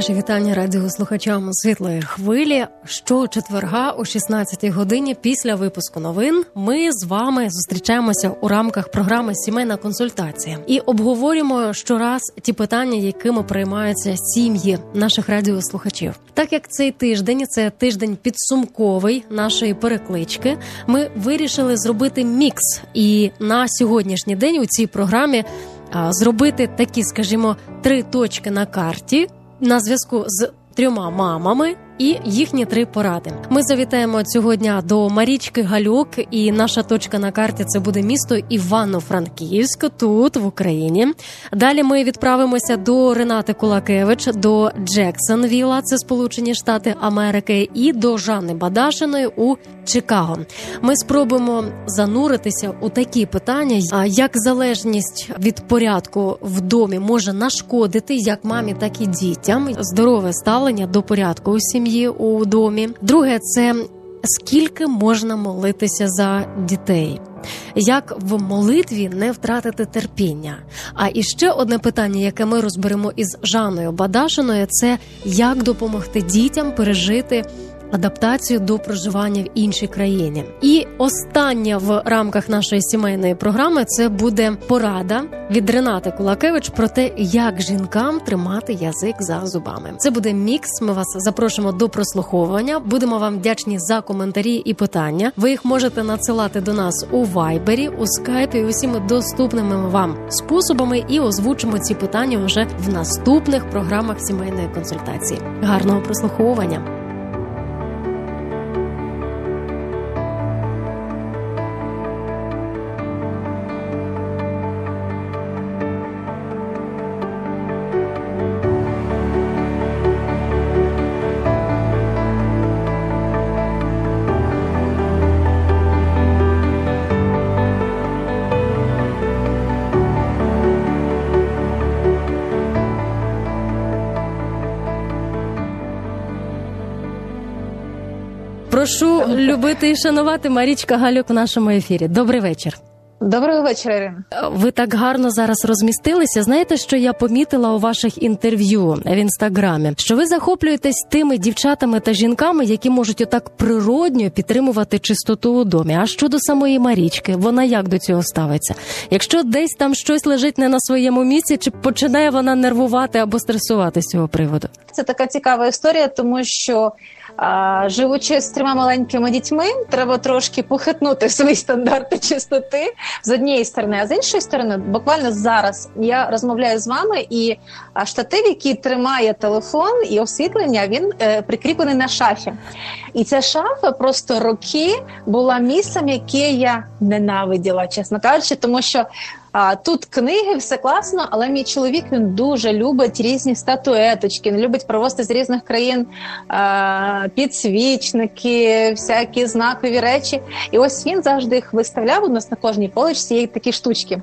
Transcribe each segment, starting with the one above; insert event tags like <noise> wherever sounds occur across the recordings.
Наше вітання радіослухачам світлої хвилі. Щочетверга о 16-й годині після випуску новин ми з вами зустрічаємося у рамках програми Сімейна консультація і обговорюємо щораз ті питання, якими приймаються сім'ї наших радіослухачів. Так як цей тиждень це тиждень підсумковий нашої переклички, ми вирішили зробити мікс. І на сьогоднішній день у цій програмі зробити такі, скажімо, три точки на карті на зв'язку з трьома мамами і їхні три поради. Ми завітаємо цього дня до Марічки Галюк, і наша точка на карті це буде місто Івано-Франківськ, тут в Україні. Далі ми відправимося до Ренати Кулакевич, до Джексонвіла, це Сполучені Штати Америки, і до Жанни Бадашиної у Чикаго. Ми спробуємо зануритися у такі питання, як залежність від порядку в домі може нашкодити як мамі, так і дітям. Здорове ставлення до порядку у сім'ї у домі. Друге, це скільки можна молитися за дітей. Як в молитві не втратити терпіння? А іще одне питання, яке ми розберемо із Жаною Бадашиною, це як допомогти дітям пережити адаптацію до проживання в іншій країні. І остання в рамках нашої сімейної програми це буде порада від Ренати Кулакевич про те, як жінкам тримати язик за зубами. Це буде мікс. Ми вас запрошуємо до прослуховування. Будемо вам вдячні за коментарі і питання. Ви їх можете надсилати до нас у вайбері, у скайпі, усіми доступними вам способами, і озвучимо ці питання вже в наступних програмах сімейної консультації. Гарного прослуховування. Прошу любити і шанувати Марічка Галюк в нашому ефірі. Добрий вечір. Доброго вечора, Ірина. Ви так гарно зараз розмістилися. Знаєте, що я помітила у ваших інтерв'ю в інстаграмі? Що ви захоплюєтесь тими дівчатами та жінками, які можуть отак природньо підтримувати чистоту у домі. А щодо самої Марічки, вона як до цього ставиться? Якщо десь там щось лежить не на своєму місці, чи починає вона нервувати або стресувати з цього приводу? Це така цікава історія, тому що живучи з трьома маленькими дітьми, треба трошки похитнути свої стандарти чистоти з однієї сторони, а з іншої сторони, буквально зараз я розмовляю з вами, і штатив, який тримає телефон і освітлення, він е, прикріплений на шафі. І ця шафа просто роки була місцем, яке я ненавиділа, чесно кажучи, тому що. А тут книги, все класно, але мій чоловік він дуже любить різні статуеточки, він любить провозити з різних країн а, підсвічники, всякі знакові речі. І ось він завжди їх виставляв у нас на кожній поличці є такі штучки.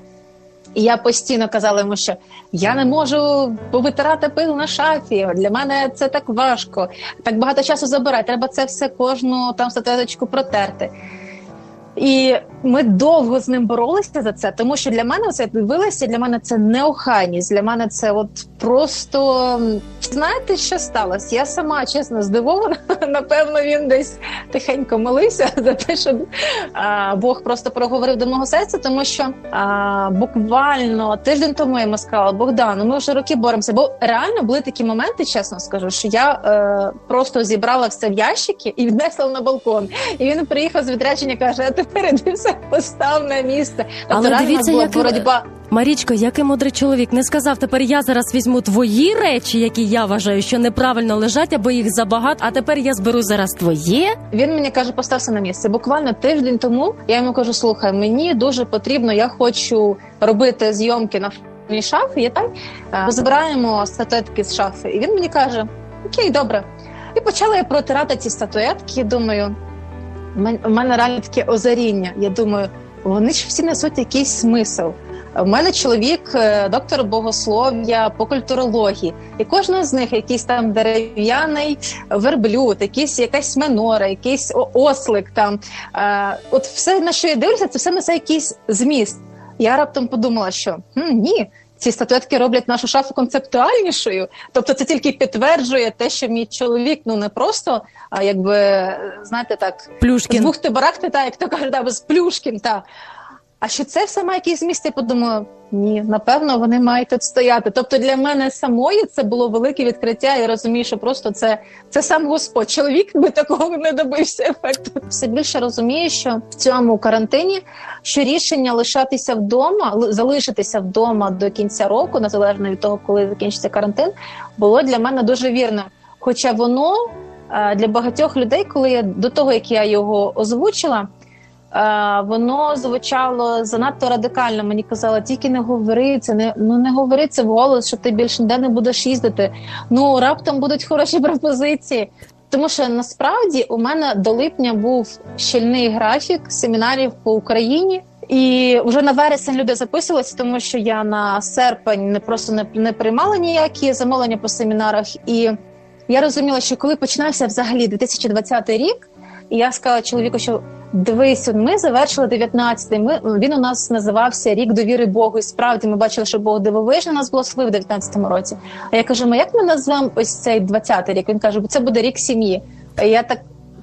І я постійно казала йому, що я не можу повитирати пил на шафі. Для мене це так важко, так багато часу забирає. Треба це все кожну там статуеточку протерти. І ми довго з ним боролися за це, тому що для мене це дивилася, для мене це неохайність. Для мене це от просто знаєте, що сталося? Я сама чесно здивована. <laughs> Напевно, він десь тихенько молився <laughs> за те, щоб а, Бог просто проговорив до мого серця, тому що а, буквально тиждень тому я йому сказала, Богдану, ми вже роки боремося. Бо реально були такі моменти, чесно скажу, що я е, просто зібрала все в ящики і <laughs> віднесла на балкон. І він приїхав з відрядження, каже: а тепер іди все постав на місце. Тобто Але дивіться, була як- боротьба. Марічко, який мудрий чоловік не сказав, тепер я зараз візьму твої речі, які я вважаю, що неправильно лежать, або їх забагато, а тепер я зберу зараз твоє. Він мені каже, постався на місце. Буквально тиждень тому я йому кажу: слухай, мені дуже потрібно, я хочу робити зйомки на фоні шафи. Я так е, збираємо статуетки з шафи. І він мені каже: Окей, добре. І почала я протирати ці статуетки. Думаю, в мене реально таке озаріння. Я думаю, вони ж всі несуть якийсь смисл. У мене чоловік, е, доктор богослов'я по культурології, і кожного з них якийсь там дерев'яний верблюд, якийсь якась менора, якийсь ослик. Там е, от все на що я дивлюся, це все несе якийсь зміст. Я раптом подумала, що «Хм, ні. Ці статуетки роблять нашу шафу концептуальнішою, тобто це тільки підтверджує те, що мій чоловік ну не просто, а якби знаєте, так Плюшкін. з бухти барахти, та як то кажуть, да, без плюшкін, та. А що це все має якийсь зміст? Я подумала, ні, напевно, вони мають тут стояти. Тобто для мене самої це було велике відкриття. Я розумію, що просто це, це сам Господь. Чоловік би такого не добився ефекту. Все більше розумію, що в цьому карантині що рішення лишатися вдома, залишитися вдома до кінця року, незалежно від того, коли закінчиться карантин, було для мене дуже вірним. Хоча воно е, для багатьох людей, коли я до того як я його озвучила. Е, воно звучало занадто радикально. Мені казали, тільки не говори це, не ну не говори це вголос, що ти більше ніде не будеш їздити. Ну раптом будуть хороші <laughs> пропозиції. Тому що насправді у мене до липня був щільний графік семінарів по Україні. І вже на вересень люди записувалися, тому що я на серпень не просто не, не приймала ніякі замовлення по семінарах. І я розуміла, що коли починався взагалі 2020 рік, і я сказала чоловіку, що дивись, ми завершили 19-й, Ми він у нас називався рік довіри Богу. І справді ми бачили, що Бог дивовижно нас благословив в 19-му році. А я кажу: ми як ми назвемо ось цей 20-й рік? Він каже, бо це буде рік сім'ї. Я так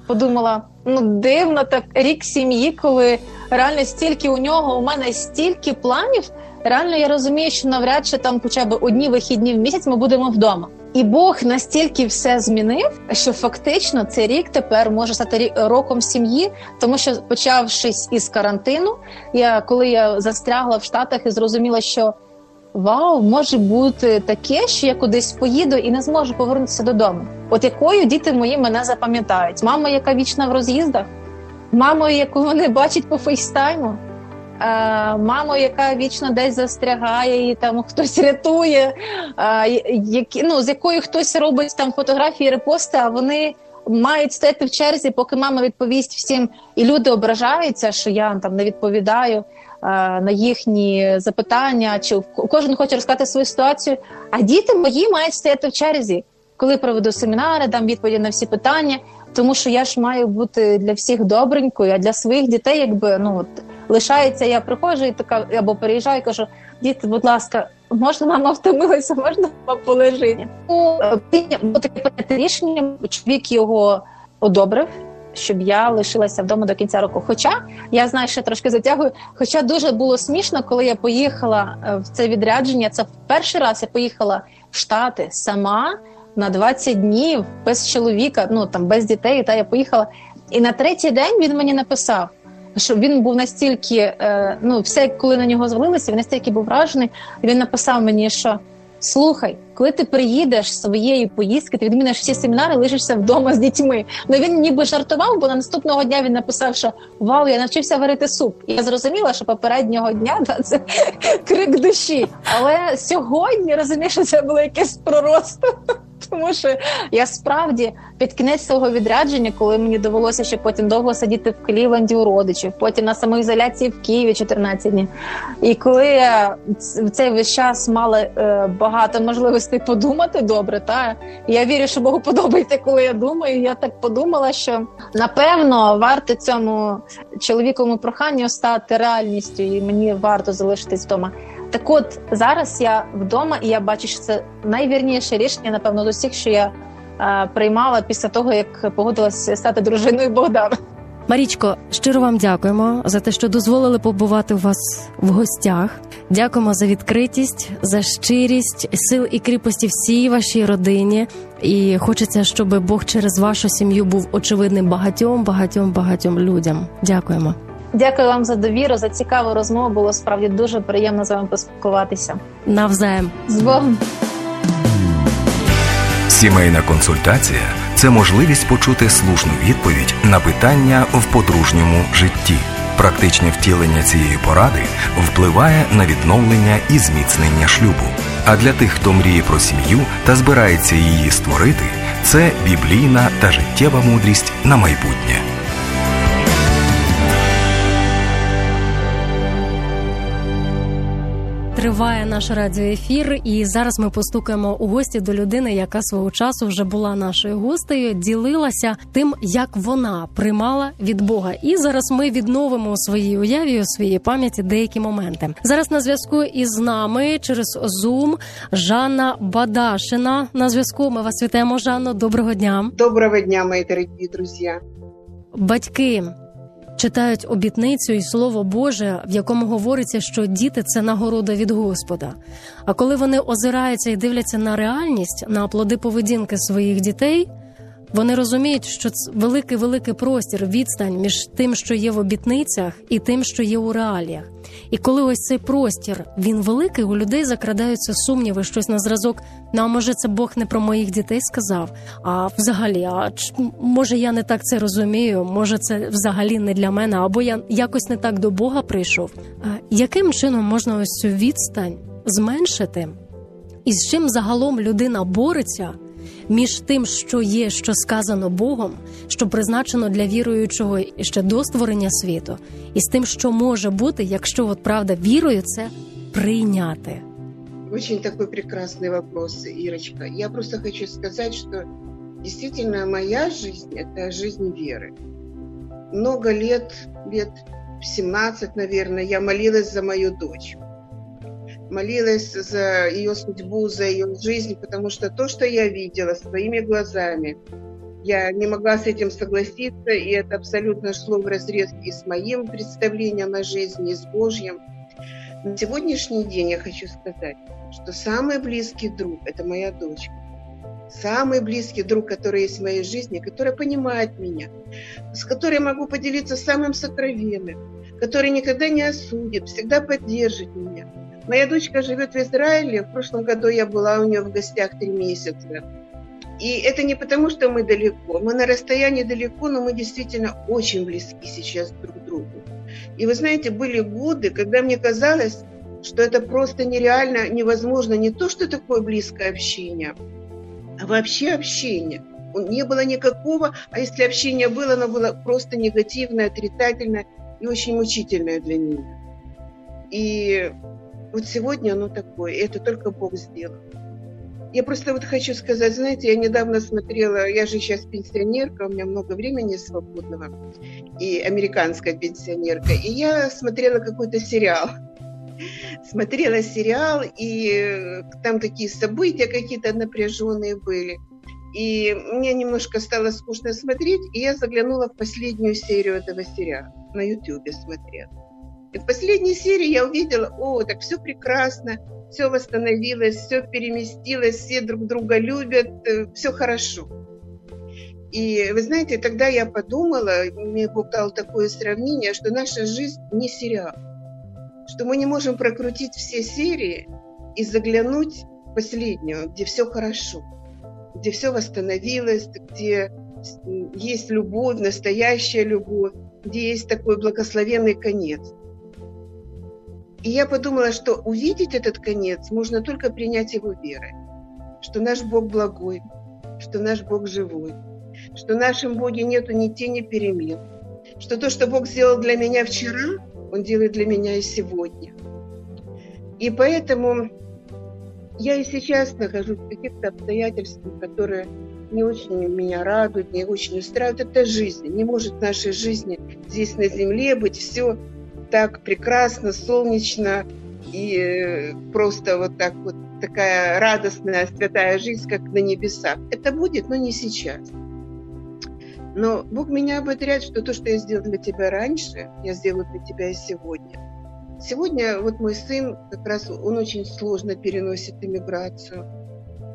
подумала: ну дивно, так рік сім'ї, коли реально стільки у нього, у мене стільки планів. Реально я розумію, що навряд чи там хоча б одні вихідні в місяць ми будемо вдома. І Бог настільки все змінив, що фактично цей рік тепер може стати роком сім'ї, тому що почавшись із карантину, я коли я застрягла в Штатах і зрозуміла, що вау, може бути таке, що я кудись поїду і не зможу повернутися додому. От якою діти мої мене запам'ятають? Мама, яка вічна в роз'їздах, мамою, яку вони бачать по фейстайму. Е, Мамою, яка вічно десь застрягає, і там хтось рятує, е, які, ну, з якою хтось робить там фотографії, репости, а вони мають стояти в черзі, поки мама відповість всім, і люди ображаються, що я там не відповідаю е, на їхні запитання, чи кожен хоче розказати свою ситуацію. А діти мої мають стояти в черзі, коли проведу семінари, дам відповіді на всі питання. Тому що я ж маю бути для всіх добренькою, а для своїх дітей, якби ну от лишається, я приходжу і така або переїжджаю, і кажу: діти, будь ласка, можна мама втомилася, можна мама полежить. Ну, було таке прийняте рішення. Чоловік його одобрив. Щоб я лишилася вдома до кінця року. Хоча я знаю, що трошки затягую. Хоча дуже було смішно, коли я поїхала е, в це відрядження. Це перший раз я поїхала в Штати сама на 20 днів без чоловіка, ну там без дітей. Та я поїхала. І на третій день він мені написав, що він був настільки, е, ну все, коли на нього звалилося, він настільки був вражений. Він написав мені, що слухай, коли ти приїдеш з своєї поїздки, ти відміниш всі семінари, лишишся вдома з дітьми. Ну він ніби жартував, бо на наступного дня він написав, що вау, я навчився варити суп. І я зрозуміла, що попереднього дня <laughs> да, це крик душі. Але сьогодні розумієш, що це було якесь пророцтво. Тому що я справді під кінець свого відрядження, коли мені довелося ще потім довго сидіти в Клівленді у родичів, потім на самоізоляції в Києві 14 днів. І коли я в цей весь час мала е, багато можливостей подумати добре, та я вірю, що Богу подобається, коли я думаю. Я так подумала, що напевно варто цьому чоловіковому проханню стати реальністю, і мені варто залишитись вдома. Так от зараз я вдома, і я бачу, що це найвірніше рішення, напевно, з усіх, що я е, приймала після того, як погодилася стати дружиною Богдана. Марічко, щиро вам дякуємо за те, що дозволили побувати у вас в гостях. Дякуємо за відкритість, за щирість, сил і кріпості всій вашій родині. І хочеться, щоб Бог через вашу сім'ю був очевидним багатьом, багатьом, багатьом людям. Дякуємо. Дякую вам за довіру, за цікаву розмову. Було справді дуже приємно з вами поспілкуватися. Навзаєм. З Богом. Сімейна консультація це можливість почути слушну відповідь на питання в подружньому житті. Практичне втілення цієї поради впливає на відновлення і зміцнення шлюбу. А для тих, хто мріє про сім'ю та збирається її створити, це біблійна та життєва мудрість на майбутнє. Триває наш радіоефір, і зараз ми постукаємо у гості до людини, яка свого часу вже була нашою гостею, ділилася тим, як вона приймала від Бога. І зараз ми відновимо у своїй уяві, у своїй пам'яті деякі моменти. Зараз на зв'язку із нами через Zoom Жанна Бадашина. На зв'язку ми вас вітаємо, Жанно. Доброго дня. Доброго дня, мої дорогі друзі. Батьки читають обітницю і слово Боже, в якому говориться, що діти це нагорода від Господа. А коли вони озираються і дивляться на реальність, на плоди поведінки своїх дітей. Вони розуміють, що це великий великий простір, відстань між тим, що є в обітницях, і тим, що є у реаліях. І коли ось цей простір він великий, у людей закрадаються сумніви, щось на зразок. Ну, а може, це Бог не про моїх дітей сказав? А взагалі, а може я не так це розумію? Може, це взагалі не для мене, або я якось не так до Бога прийшов. А яким чином можна ось цю відстань зменшити? І з чим загалом людина бореться? між тим, що є, що сказано Богом, що призначено для віруючого ще до створення світу, і з тим, що може бути, якщо от правда вірою це прийняти. Очень такой прекрасный вопрос, Ирочка. Я просто хочу сказать, что действительно моя жизнь – это жизнь веры. Много лет, лет 17, наверное, я молилась за мою дочь Молилась за ее судьбу, за ее жизнь, потому что то, что я видела своими глазами, я не могла с этим согласиться, и это абсолютно шло в разрез и с моим представлением о жизни, и с Божьим. На сегодняшний день я хочу сказать, что самый близкий друг – это моя дочка. Самый близкий друг, который есть в моей жизни, который понимает меня, с которой я могу поделиться самым сокровенным, который никогда не осудит, всегда поддержит меня – Моя дочка живет в Израиле. В прошлом году я была у нее в гостях три месяца. И это не потому, что мы далеко. Мы на расстоянии далеко, но мы действительно очень близки сейчас друг к другу. И вы знаете, были годы, когда мне казалось, что это просто нереально, невозможно. Не то, что такое близкое общение, а вообще общение. Не было никакого, а если общение было, оно было просто негативное, отрицательное и очень мучительное для меня. И вот сегодня оно такое, и это только Бог сделал. Я просто вот хочу сказать, знаете, я недавно смотрела, я же сейчас пенсионерка, у меня много времени свободного, и американская пенсионерка, и я смотрела какой-то сериал. <laughs> Смотрела сериал, и там такие события какие-то напряженные были. И мне немножко стало скучно смотреть, и я заглянула в последнюю серию этого сериала. На Ютубе смотрела. И в последней серии я увидела, о, так все прекрасно, все восстановилось, все переместилось, все друг друга любят, э, все хорошо. И вы знаете, тогда я подумала, мне Бог дал такое сравнение, что наша жизнь не сериал, что мы не можем прокрутить все серии и заглянуть в последнюю, где все хорошо, где все восстановилось, где есть любовь, настоящая любовь, где есть такой благословенный конец – и я подумала, что увидеть этот конец можно только принять его верой, что наш Бог благой, что наш Бог живой, что в нашем Боге нету ни тени перемен, что то, что Бог сделал для меня вчера, Он делает для меня и сегодня. И поэтому я и сейчас нахожусь в каких-то обстоятельствах, которые не очень меня радуют, не очень устраивают. Это жизнь. Не может в нашей жизни здесь на земле быть все так прекрасно, солнечно и э, просто вот так вот такая радостная, святая жизнь, как на небесах. Это будет, но не сейчас. Но Бог меня ободряет, что то, что я сделал для тебя раньше, я сделаю для тебя и сегодня. Сегодня вот мой сын, как раз он очень сложно переносит иммиграцию.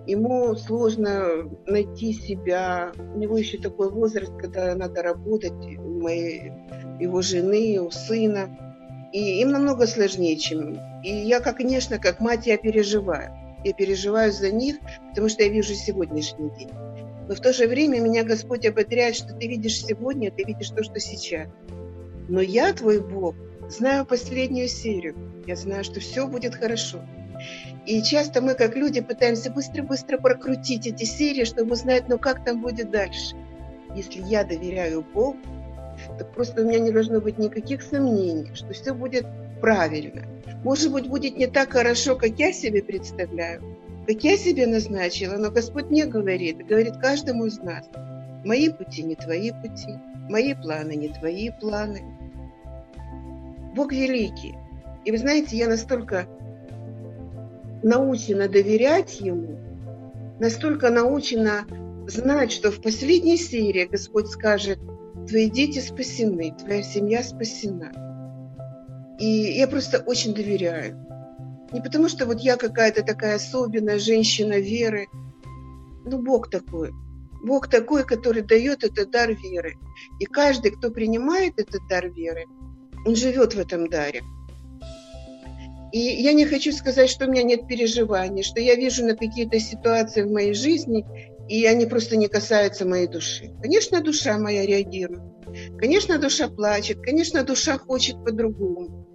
ему сложно найти себя. У него еще такой возраст, когда надо работать у моей, его жены, у сына. И им намного сложнее, чем... И я, как, конечно, как мать, я переживаю. Я переживаю за них, потому что я вижу сегодняшний день. Но в то же время меня Господь ободряет, что ты видишь сегодня, ты видишь то, что сейчас. Но я, твой Бог, знаю последнюю серию. Я знаю, что все будет хорошо. И часто мы, как люди, пытаемся быстро-быстро прокрутить эти серии, чтобы узнать, ну как там будет дальше. Если я доверяю Богу, то просто у меня не должно быть никаких сомнений, что все будет правильно. Может быть, будет не так хорошо, как я себе представляю, как я себе назначила, но Господь не говорит, говорит каждому из нас. Мои пути не твои пути, мои планы не твои планы. Бог великий. И вы знаете, я настолько научена доверять Ему, настолько научена знать, что в последней серии Господь скажет, твои дети спасены, твоя семья спасена. И я просто очень доверяю. Не потому, что вот я какая-то такая особенная женщина веры. Ну, Бог такой. Бог такой, который дает этот дар веры. И каждый, кто принимает этот дар веры, он живет в этом даре. И я не хочу сказать, что у меня нет переживаний, что я вижу на какие-то ситуации в моей жизни, и они просто не касаются моей души. Конечно, душа моя реагирует. Конечно, душа плачет. Конечно, душа хочет по-другому.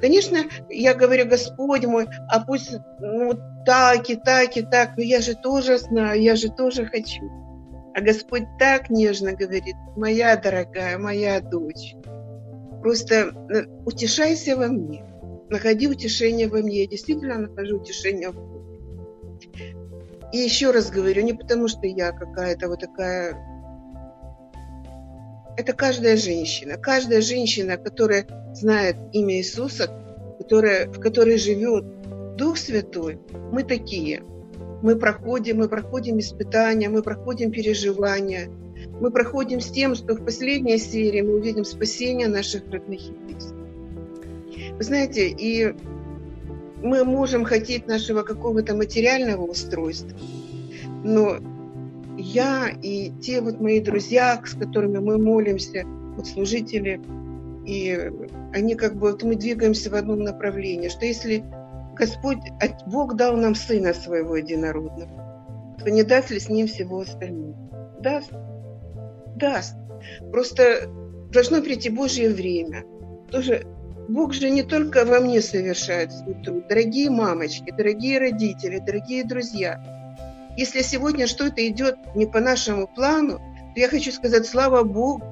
Конечно, я говорю, Господь мой, а пусть ну, так и так и так, но я же тоже знаю, я же тоже хочу. А Господь так нежно говорит, моя дорогая, моя дочь, просто э, утешайся во мне находи утешение во мне. Я действительно нахожу утешение в Боге. И еще раз говорю, не потому что я какая-то вот такая... Это каждая женщина. Каждая женщина, которая знает имя Иисуса, которая, в которой живет Дух Святой, мы такие. Мы проходим, мы проходим испытания, мы проходим переживания, мы проходим с тем, что в последней серии мы увидим спасение наших родных и близких. Вы знаете, и мы можем хотеть нашего какого-то материального устройства, но я и те вот мои друзья, с которыми мы молимся, вот служители, и они как бы, вот мы двигаемся в одном направлении, что если Господь, Бог дал нам Сына Своего Единородного, то не даст ли с Ним всего остального? Даст. Даст. Просто должно прийти Божье время. Тоже Бог же не только во мне совершает свой труд. Дорогие мамочки, дорогие родители, дорогие друзья, если сегодня что-то идет не по нашему плану, то я хочу сказать слава Богу,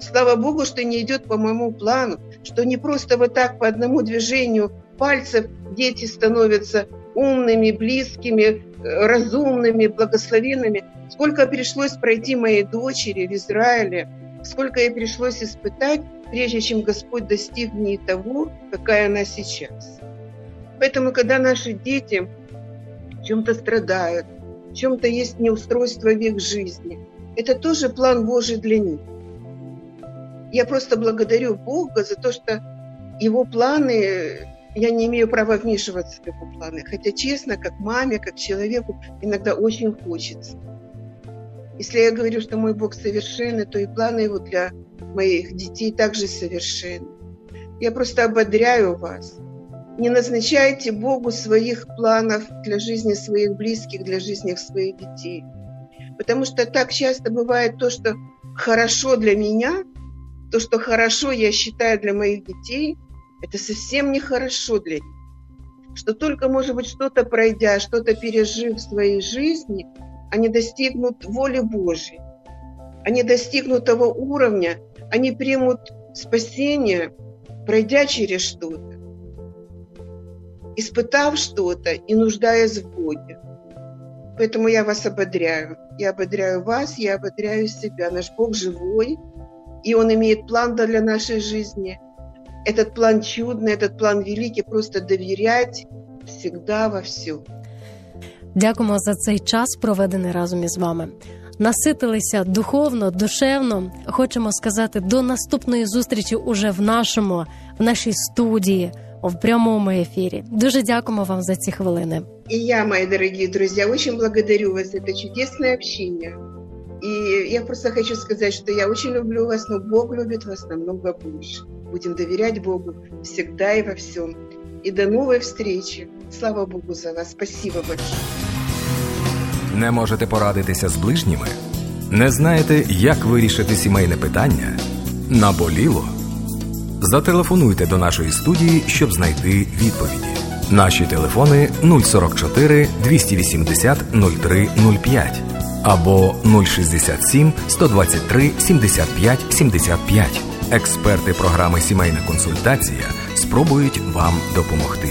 слава Богу, что не идет по моему плану, что не просто вот так по одному движению пальцев дети становятся умными, близкими, разумными, благословенными. Сколько пришлось пройти моей дочери в Израиле, сколько ей пришлось испытать, прежде чем Господь достиг в ней того, какая она сейчас. Поэтому, когда наши дети чем-то страдают, чем-то есть неустройство в их жизни, это тоже план Божий для них. Я просто благодарю Бога за то, что его планы, я не имею права вмешиваться в его планы. Хотя, честно, как маме, как человеку, иногда очень хочется. Если я говорю, что мой Бог совершенный, то и планы его для моих детей также совершенны. Я просто ободряю вас. Не назначайте Богу своих планов для жизни своих близких, для жизни своих детей. Потому что так часто бывает то, что хорошо для меня, то, что хорошо я считаю для моих детей, это совсем не хорошо для них. Что только, может быть, что-то пройдя, что-то пережив в своей жизни – они достигнут воли Божьей, они достигнут того уровня, они примут спасение, пройдя через что-то, испытав что-то и нуждаясь в Боге. Поэтому я вас ободряю. Я ободряю вас, я ободряю себя. Наш Бог живой, и Он имеет план для нашей жизни. Этот план чудный, этот план великий. Просто доверять всегда во всем. Дякуємо за цей час, проведений разом із вами. Наситилися духовно, душевно. Хочемо сказати до наступної зустрічі уже в нашому в нашій студії в прямому ефірі. Дуже дякуємо вам за ці хвилини. И я, мои дорогие друзья, очень благодарю вас за это чудесное общение. И я просто хочу сказать, что я очень люблю вас, но Бог любит вас намного больше. Будем доверять Богу всегда и во всем. И до новой встречи. Слава Богу за вас. Спасибо большое. Не можете порадитися з ближніми? Не знаєте, як вирішити сімейне питання? Наболіло? Зателефонуйте до нашої студії, щоб знайти відповіді. Наші телефони 044 280 0305 або 067 123 75 75. Експерти програми Сімейна консультація спробують вам допомогти.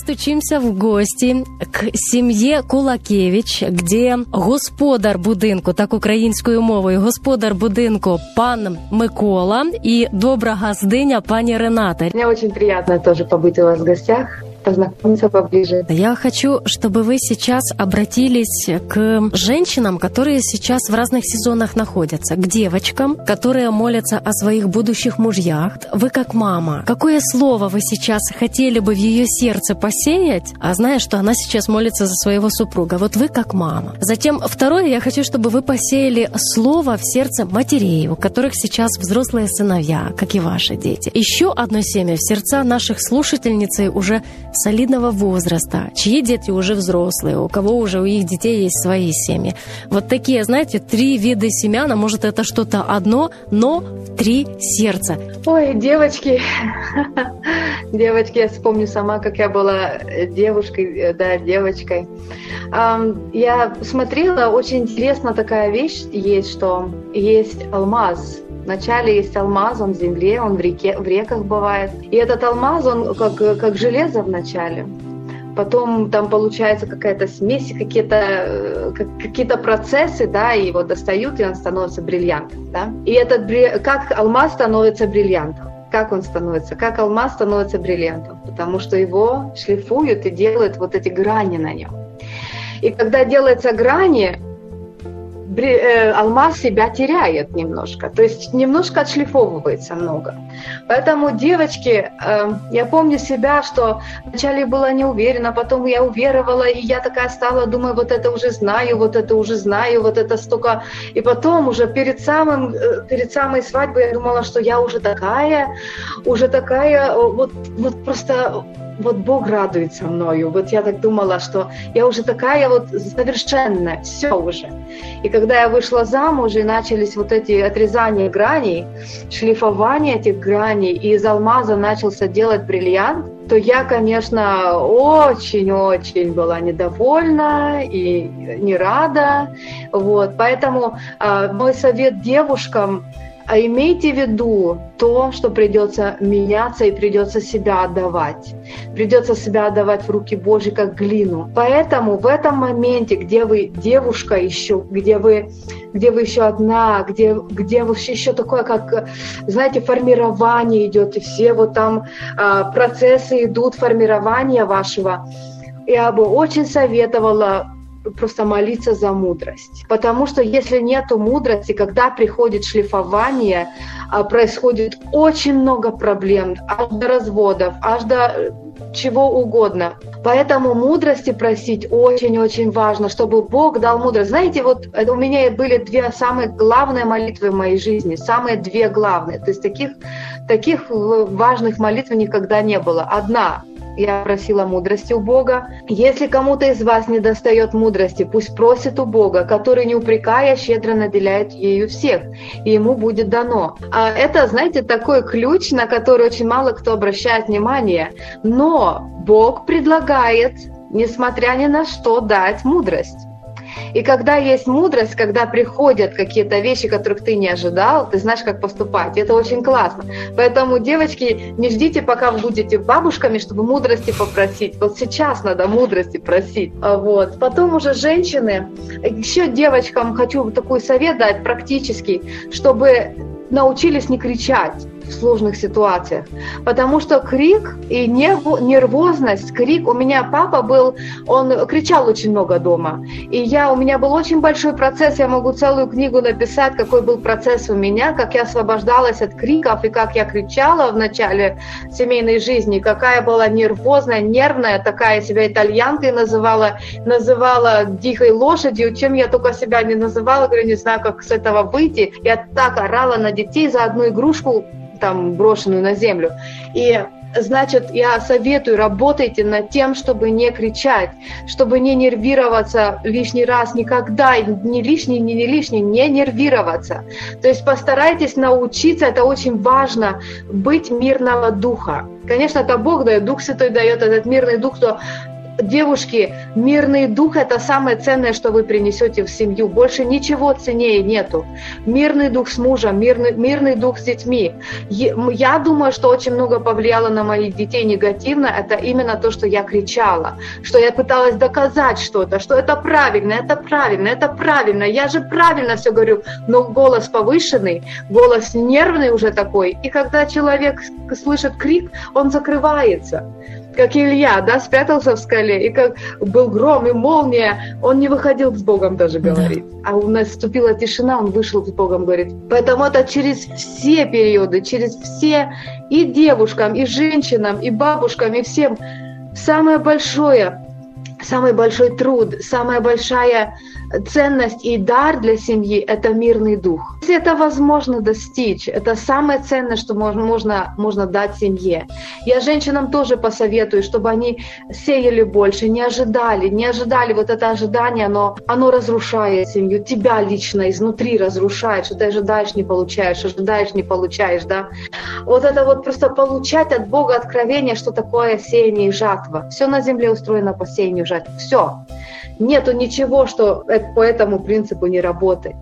Стучимся в гості к сім'ї Кулакевич, где господар будинку, так українською мовою, господар будинку пан Микола і добра газдиня пані Рената. Мені очень приємно теж побути у вас в гостях, познакомиться поближе. Я хочу, чтобы вы сейчас обратились к женщинам, которые сейчас в разных сезонах находятся, к девочкам, которые молятся о своих будущих мужьях. Вы как мама, какое слово вы сейчас хотели бы в ее сердце посеять, а зная, что она сейчас молится за своего супруга? Вот вы как мама. Затем второе, я хочу, чтобы вы посеяли слово в сердце матерей, у которых сейчас взрослые сыновья, как и ваши дети. Еще одно семя в сердца наших слушательниц уже солидного возраста, чьи дети уже взрослые, у кого уже у их детей есть свои семьи. Вот такие, знаете, три вида семян, а может это что-то одно, но три сердца. Ой, девочки, <laughs> девочки, я вспомню сама, как я была девушкой, да, девочкой. Я смотрела, очень интересно такая вещь есть, что есть алмаз, Вначале есть алмаз, он в земле, он в, реке, в реках бывает. И этот алмаз, он как, как железо в начале. Потом там получается какая-то смесь, какие-то э, как, какие-то процессы, да, и его достают, и он становится бриллиантом, да. И этот как алмаз становится бриллиантом? Как он становится? Как алмаз становится бриллиантом? Потому что его шлифуют и делают вот эти грани на нем. И когда делаются грани, алмаз себя теряет немножко, то есть немножко отшлифовывается много. Поэтому, девочки, э, я помню себя, что вначале была не уверена, потом я уверовала, и я такая стала, думаю, вот это уже знаю, вот это уже знаю, вот это столько. И потом уже перед, самым, э, перед самой свадьбой я думала, что я уже такая, уже такая, э, вот, вот просто вот Бог радуется мною. Вот я так думала, что я уже такая вот совершенная, все уже. И когда я вышла замуж, и начались вот эти отрезания граней, шлифование этих граней, и из алмаза начался делать бриллиант, то я, конечно, очень-очень была недовольна и не рада. Вот. Поэтому э, мой совет девушкам а имейте в виду то, что придется меняться и придется себя отдавать. Придется себя отдавать в руки Божьи, как глину. Поэтому в этом моменте, где вы девушка еще, где вы, где вы еще одна, где, где вы еще такое, как, знаете, формирование идет, и все вот там а, процессы идут формирования вашего, я бы очень советовала просто молиться за мудрость. Потому что если нет мудрости, когда приходит шлифование, а, происходит очень много проблем, аж до разводов, аж до э, чего угодно. Поэтому мудрости просить очень-очень важно, чтобы Бог дал мудрость. Знаете, вот это у меня были две самые главные молитвы в моей жизни, самые две главные. То есть таких, таких важных молитв никогда не было. Одна я просила мудрости у Бога. Если кому-то из вас не достает мудрости, пусть просит у Бога, который, не упрекая, щедро наделяет ею всех, и ему будет дано. А это, знаете, такой ключ, на который очень мало кто обращает внимание. Но Бог предлагает, несмотря ни на что, дать мудрость. И когда есть мудрость, когда приходят какие-то вещи, которых ты не ожидал, ты знаешь, как поступать. Это очень классно. Поэтому, девочки, не ждите, пока вы будете бабушками, чтобы мудрости попросить. Вот сейчас надо мудрости просить. А Вот. Потом уже женщины. Еще девочкам хочу такой совет дать практический, чтобы научились не кричать в сложных ситуациях. Потому что крик и нервозность, крик, у меня папа был, он кричал очень много дома. И я, у меня был очень большой процесс, я могу целую книгу написать, какой был процесс у меня, как я освобождалась от криков и как я кричала в начале семейной жизни, какая была нервозная, нервная, такая себя итальянкой называла, называла дикой лошадью, чем я только себя не называла, говорю, не знаю, как с этого выйти. Я так орала на детей за одну игрушку, там брошенную на землю. И значит, я советую, работайте над тем, чтобы не кричать, чтобы не нервироваться лишний раз, никогда, не лишний, не, не лишний, не нервироваться. То есть постарайтесь научиться, это очень важно, быть мирного духа. Конечно, это Бог дает, Дух Святой дает этот мирный дух, что девушки, мирный дух – это самое ценное, что вы принесете в семью. Больше ничего ценнее нету. Мирный дух с мужем, мирный, мирный дух с детьми. Я думаю, что очень много повлияло на моих детей негативно. Это именно то, что я кричала, что я пыталась доказать что-то, что это правильно, это правильно, это правильно. Я же правильно все говорю, но голос повышенный, голос нервный уже такой. И когда человек слышит крик, он закрывается как Илья, да, спрятался в скале, и как был гром и молния, он не выходил с Богом даже говорить. Да. А у нас наступила тишина, он вышел с Богом говорить. Поэтому это через все периоды, через все и девушкам, и женщинам, и бабушкам, и всем самое большое, самый большой труд, самая большая ценность и дар для семьи – это мирный дух. Если это возможно достичь, это самое ценное, что можно, можно дать семье. Я женщинам тоже посоветую, чтобы они сеяли больше, не ожидали, не ожидали вот это ожидание, оно, оно разрушает семью, тебя лично изнутри разрушает, что ты ожидаешь, не получаешь, ожидаешь, не получаешь, да. Вот это вот просто получать от Бога откровение, что такое сеяние и жатва. Все на земле устроено по сеянию и жатве. Все. Нету ничего, что по этому принципу не работает.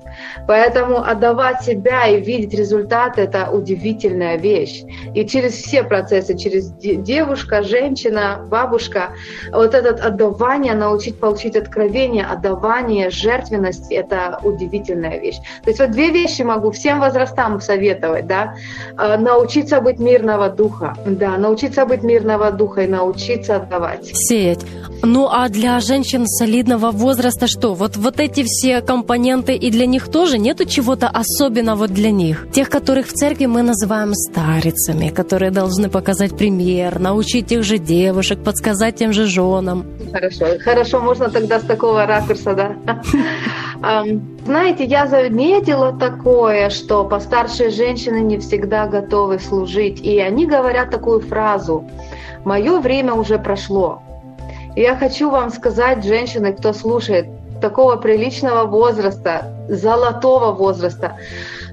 Поэтому отдавать себя и видеть результаты – это удивительная вещь. И через все процессы, через девушка, женщина, бабушка, вот это отдавание, научить получить откровение, отдавание, жертвенность – это удивительная вещь. То есть вот две вещи могу всем возрастам советовать, да, а, научиться быть мирного духа, да, научиться быть мирного духа и научиться отдавать. Сеять. Ну а для женщин солидного возраста что? Вот, вот эти все компоненты, и для них тоже нету чего-то особенного для них? Тех, которых в церкви мы называем старицами, которые должны показать пример, научить тех же девушек, подсказать тем же женам. Хорошо, хорошо, можно тогда с такого ракурса, да? <laughs> Знаете, я заметила такое, что постаршие женщины не всегда готовы служить, и они говорят такую фразу «Мое время уже прошло». Я хочу вам сказать, женщины, кто слушает, такого приличного возраста, золотого возраста,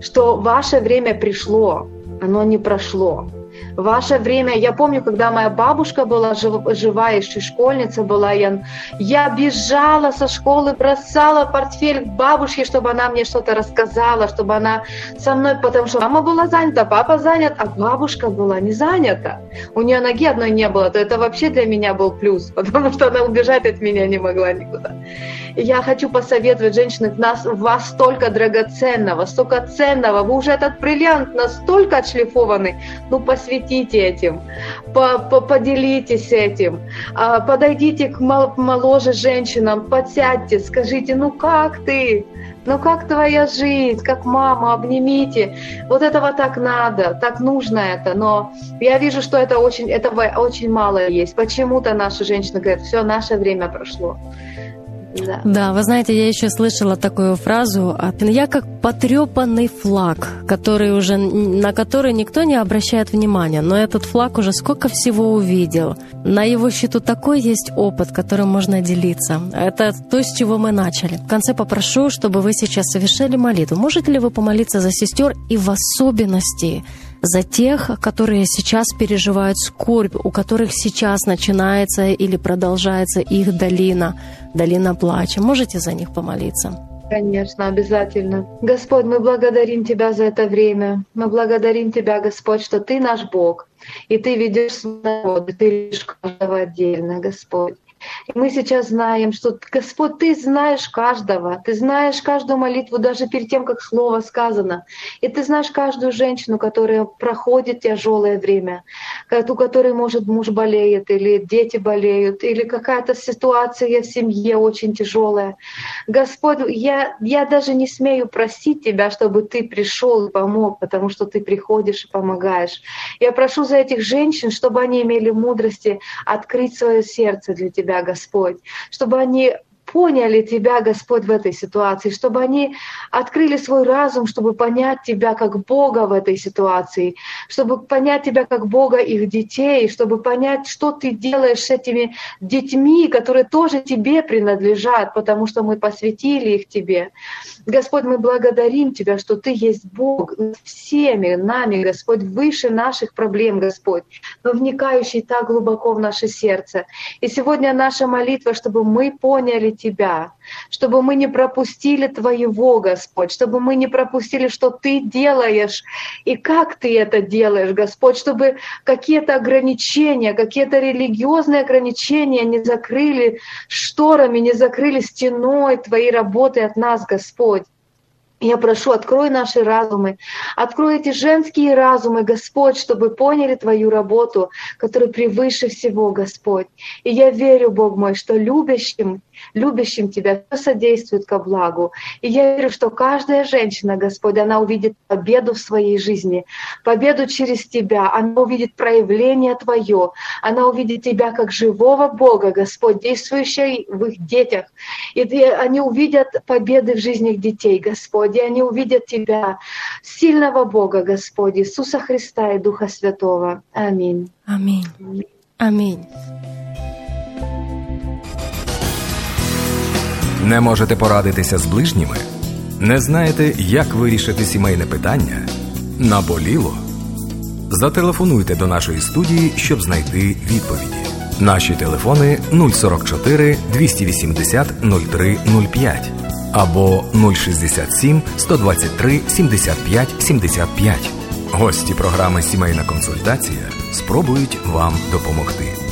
что ваше время пришло, оно не прошло ваше время. Я помню, когда моя бабушка была жив, жива, еще школьница была, я, я бежала со школы, бросала портфель к бабушке, чтобы она мне что-то рассказала, чтобы она со мной, потому что мама была занята, папа занят, а бабушка была не занята. У нее ноги одной не было, то это вообще для меня был плюс, <laughs> потому что она убежать от меня не могла никуда. Я хочу посоветовать женщинам, нас, вас столько драгоценного, столько ценного, вы уже этот бриллиант настолько отшлифованный, ну посвятите посвятите этим, поделитесь этим, а, подойдите к моложе женщинам, подсядьте, скажите, ну как ты, ну как твоя жизнь, как мама, обнимите. Вот этого так надо, так нужно это. Но я вижу, что это очень, этого очень мало есть. Почему-то наши женщины говорят, все, наше время прошло. Да. да, вы знаете, я еще слышала такую фразу, я как потрепанный флаг, который уже, на который никто не обращает внимания, но этот флаг уже сколько всего увидел. На его счету такой есть опыт, которым можно делиться. Это то, с чего мы начали. В конце попрошу, чтобы вы сейчас совершили молитву. Можете ли вы помолиться за сестер и в особенности за тех, которые сейчас переживают скорбь, у которых сейчас начинается или продолжается их долина, долина плача. Можете за них помолиться? Конечно, обязательно. Господь, мы благодарим Тебя за это время. Мы благодарим Тебя, Господь, что Ты наш Бог, и Ты ведешь свой народ, и Ты лишь каждого отдельно, Господь. И мы сейчас знаем, что, Господь, Ты знаешь каждого, Ты знаешь каждую молитву даже перед тем, как слово сказано. И Ты знаешь каждую женщину, которая проходит тяжелое время, у которой, может, муж болеет, или дети болеют, или какая-то ситуация в семье очень тяжелая. Господь, я, я даже не смею просить Тебя, чтобы Ты пришел и помог, потому что Ты приходишь и помогаешь. Я прошу за этих женщин, чтобы они имели мудрости открыть свое сердце для Тебя, Господь, чтобы они поняли Тебя, Господь, в этой ситуации, чтобы они открыли свой разум, чтобы понять Тебя как Бога в этой ситуации, чтобы понять Тебя как Бога их детей, чтобы понять, что Ты делаешь с этими детьми, которые тоже Тебе принадлежат, потому что мы посвятили их Тебе. Господь, мы благодарим Тебя, что Ты есть Бог всеми нами, Господь, выше наших проблем, Господь, но вникающий так глубоко в наше сердце. И сегодня наша молитва, чтобы мы поняли Тебя, чтобы мы не пропустили Твоего, Господь, чтобы мы не пропустили, что Ты делаешь и как Ты это делаешь, Господь, чтобы какие-то ограничения, какие-то религиозные ограничения не закрыли шторами, не закрыли стеной Твоей работы от нас, Господь. Я прошу, открой наши разумы, открой эти женские разумы, Господь, чтобы поняли Твою работу, которая превыше всего, Господь. И я верю, Бог мой, что любящим любящим Тебя, все содействует ко благу. И я верю, что каждая женщина, Господь, она увидит победу в своей жизни, победу через Тебя, она увидит проявление Твое, она увидит Тебя как живого Бога, Господь, действующего в их детях. И они увидят победы в жизни их детей, Господь, и они увидят Тебя, сильного Бога, Господь, Иисуса Христа и Духа Святого. Аминь. Аминь. Аминь. Не можете порадитися з ближніми? Не знаєте, як вирішити сімейне питання? Наболіло? Зателефонуйте до нашої студії, щоб знайти відповіді. Наші телефони 044 280 0305 або 067 123 75 75. Гості програми Сімейна консультація спробують вам допомогти.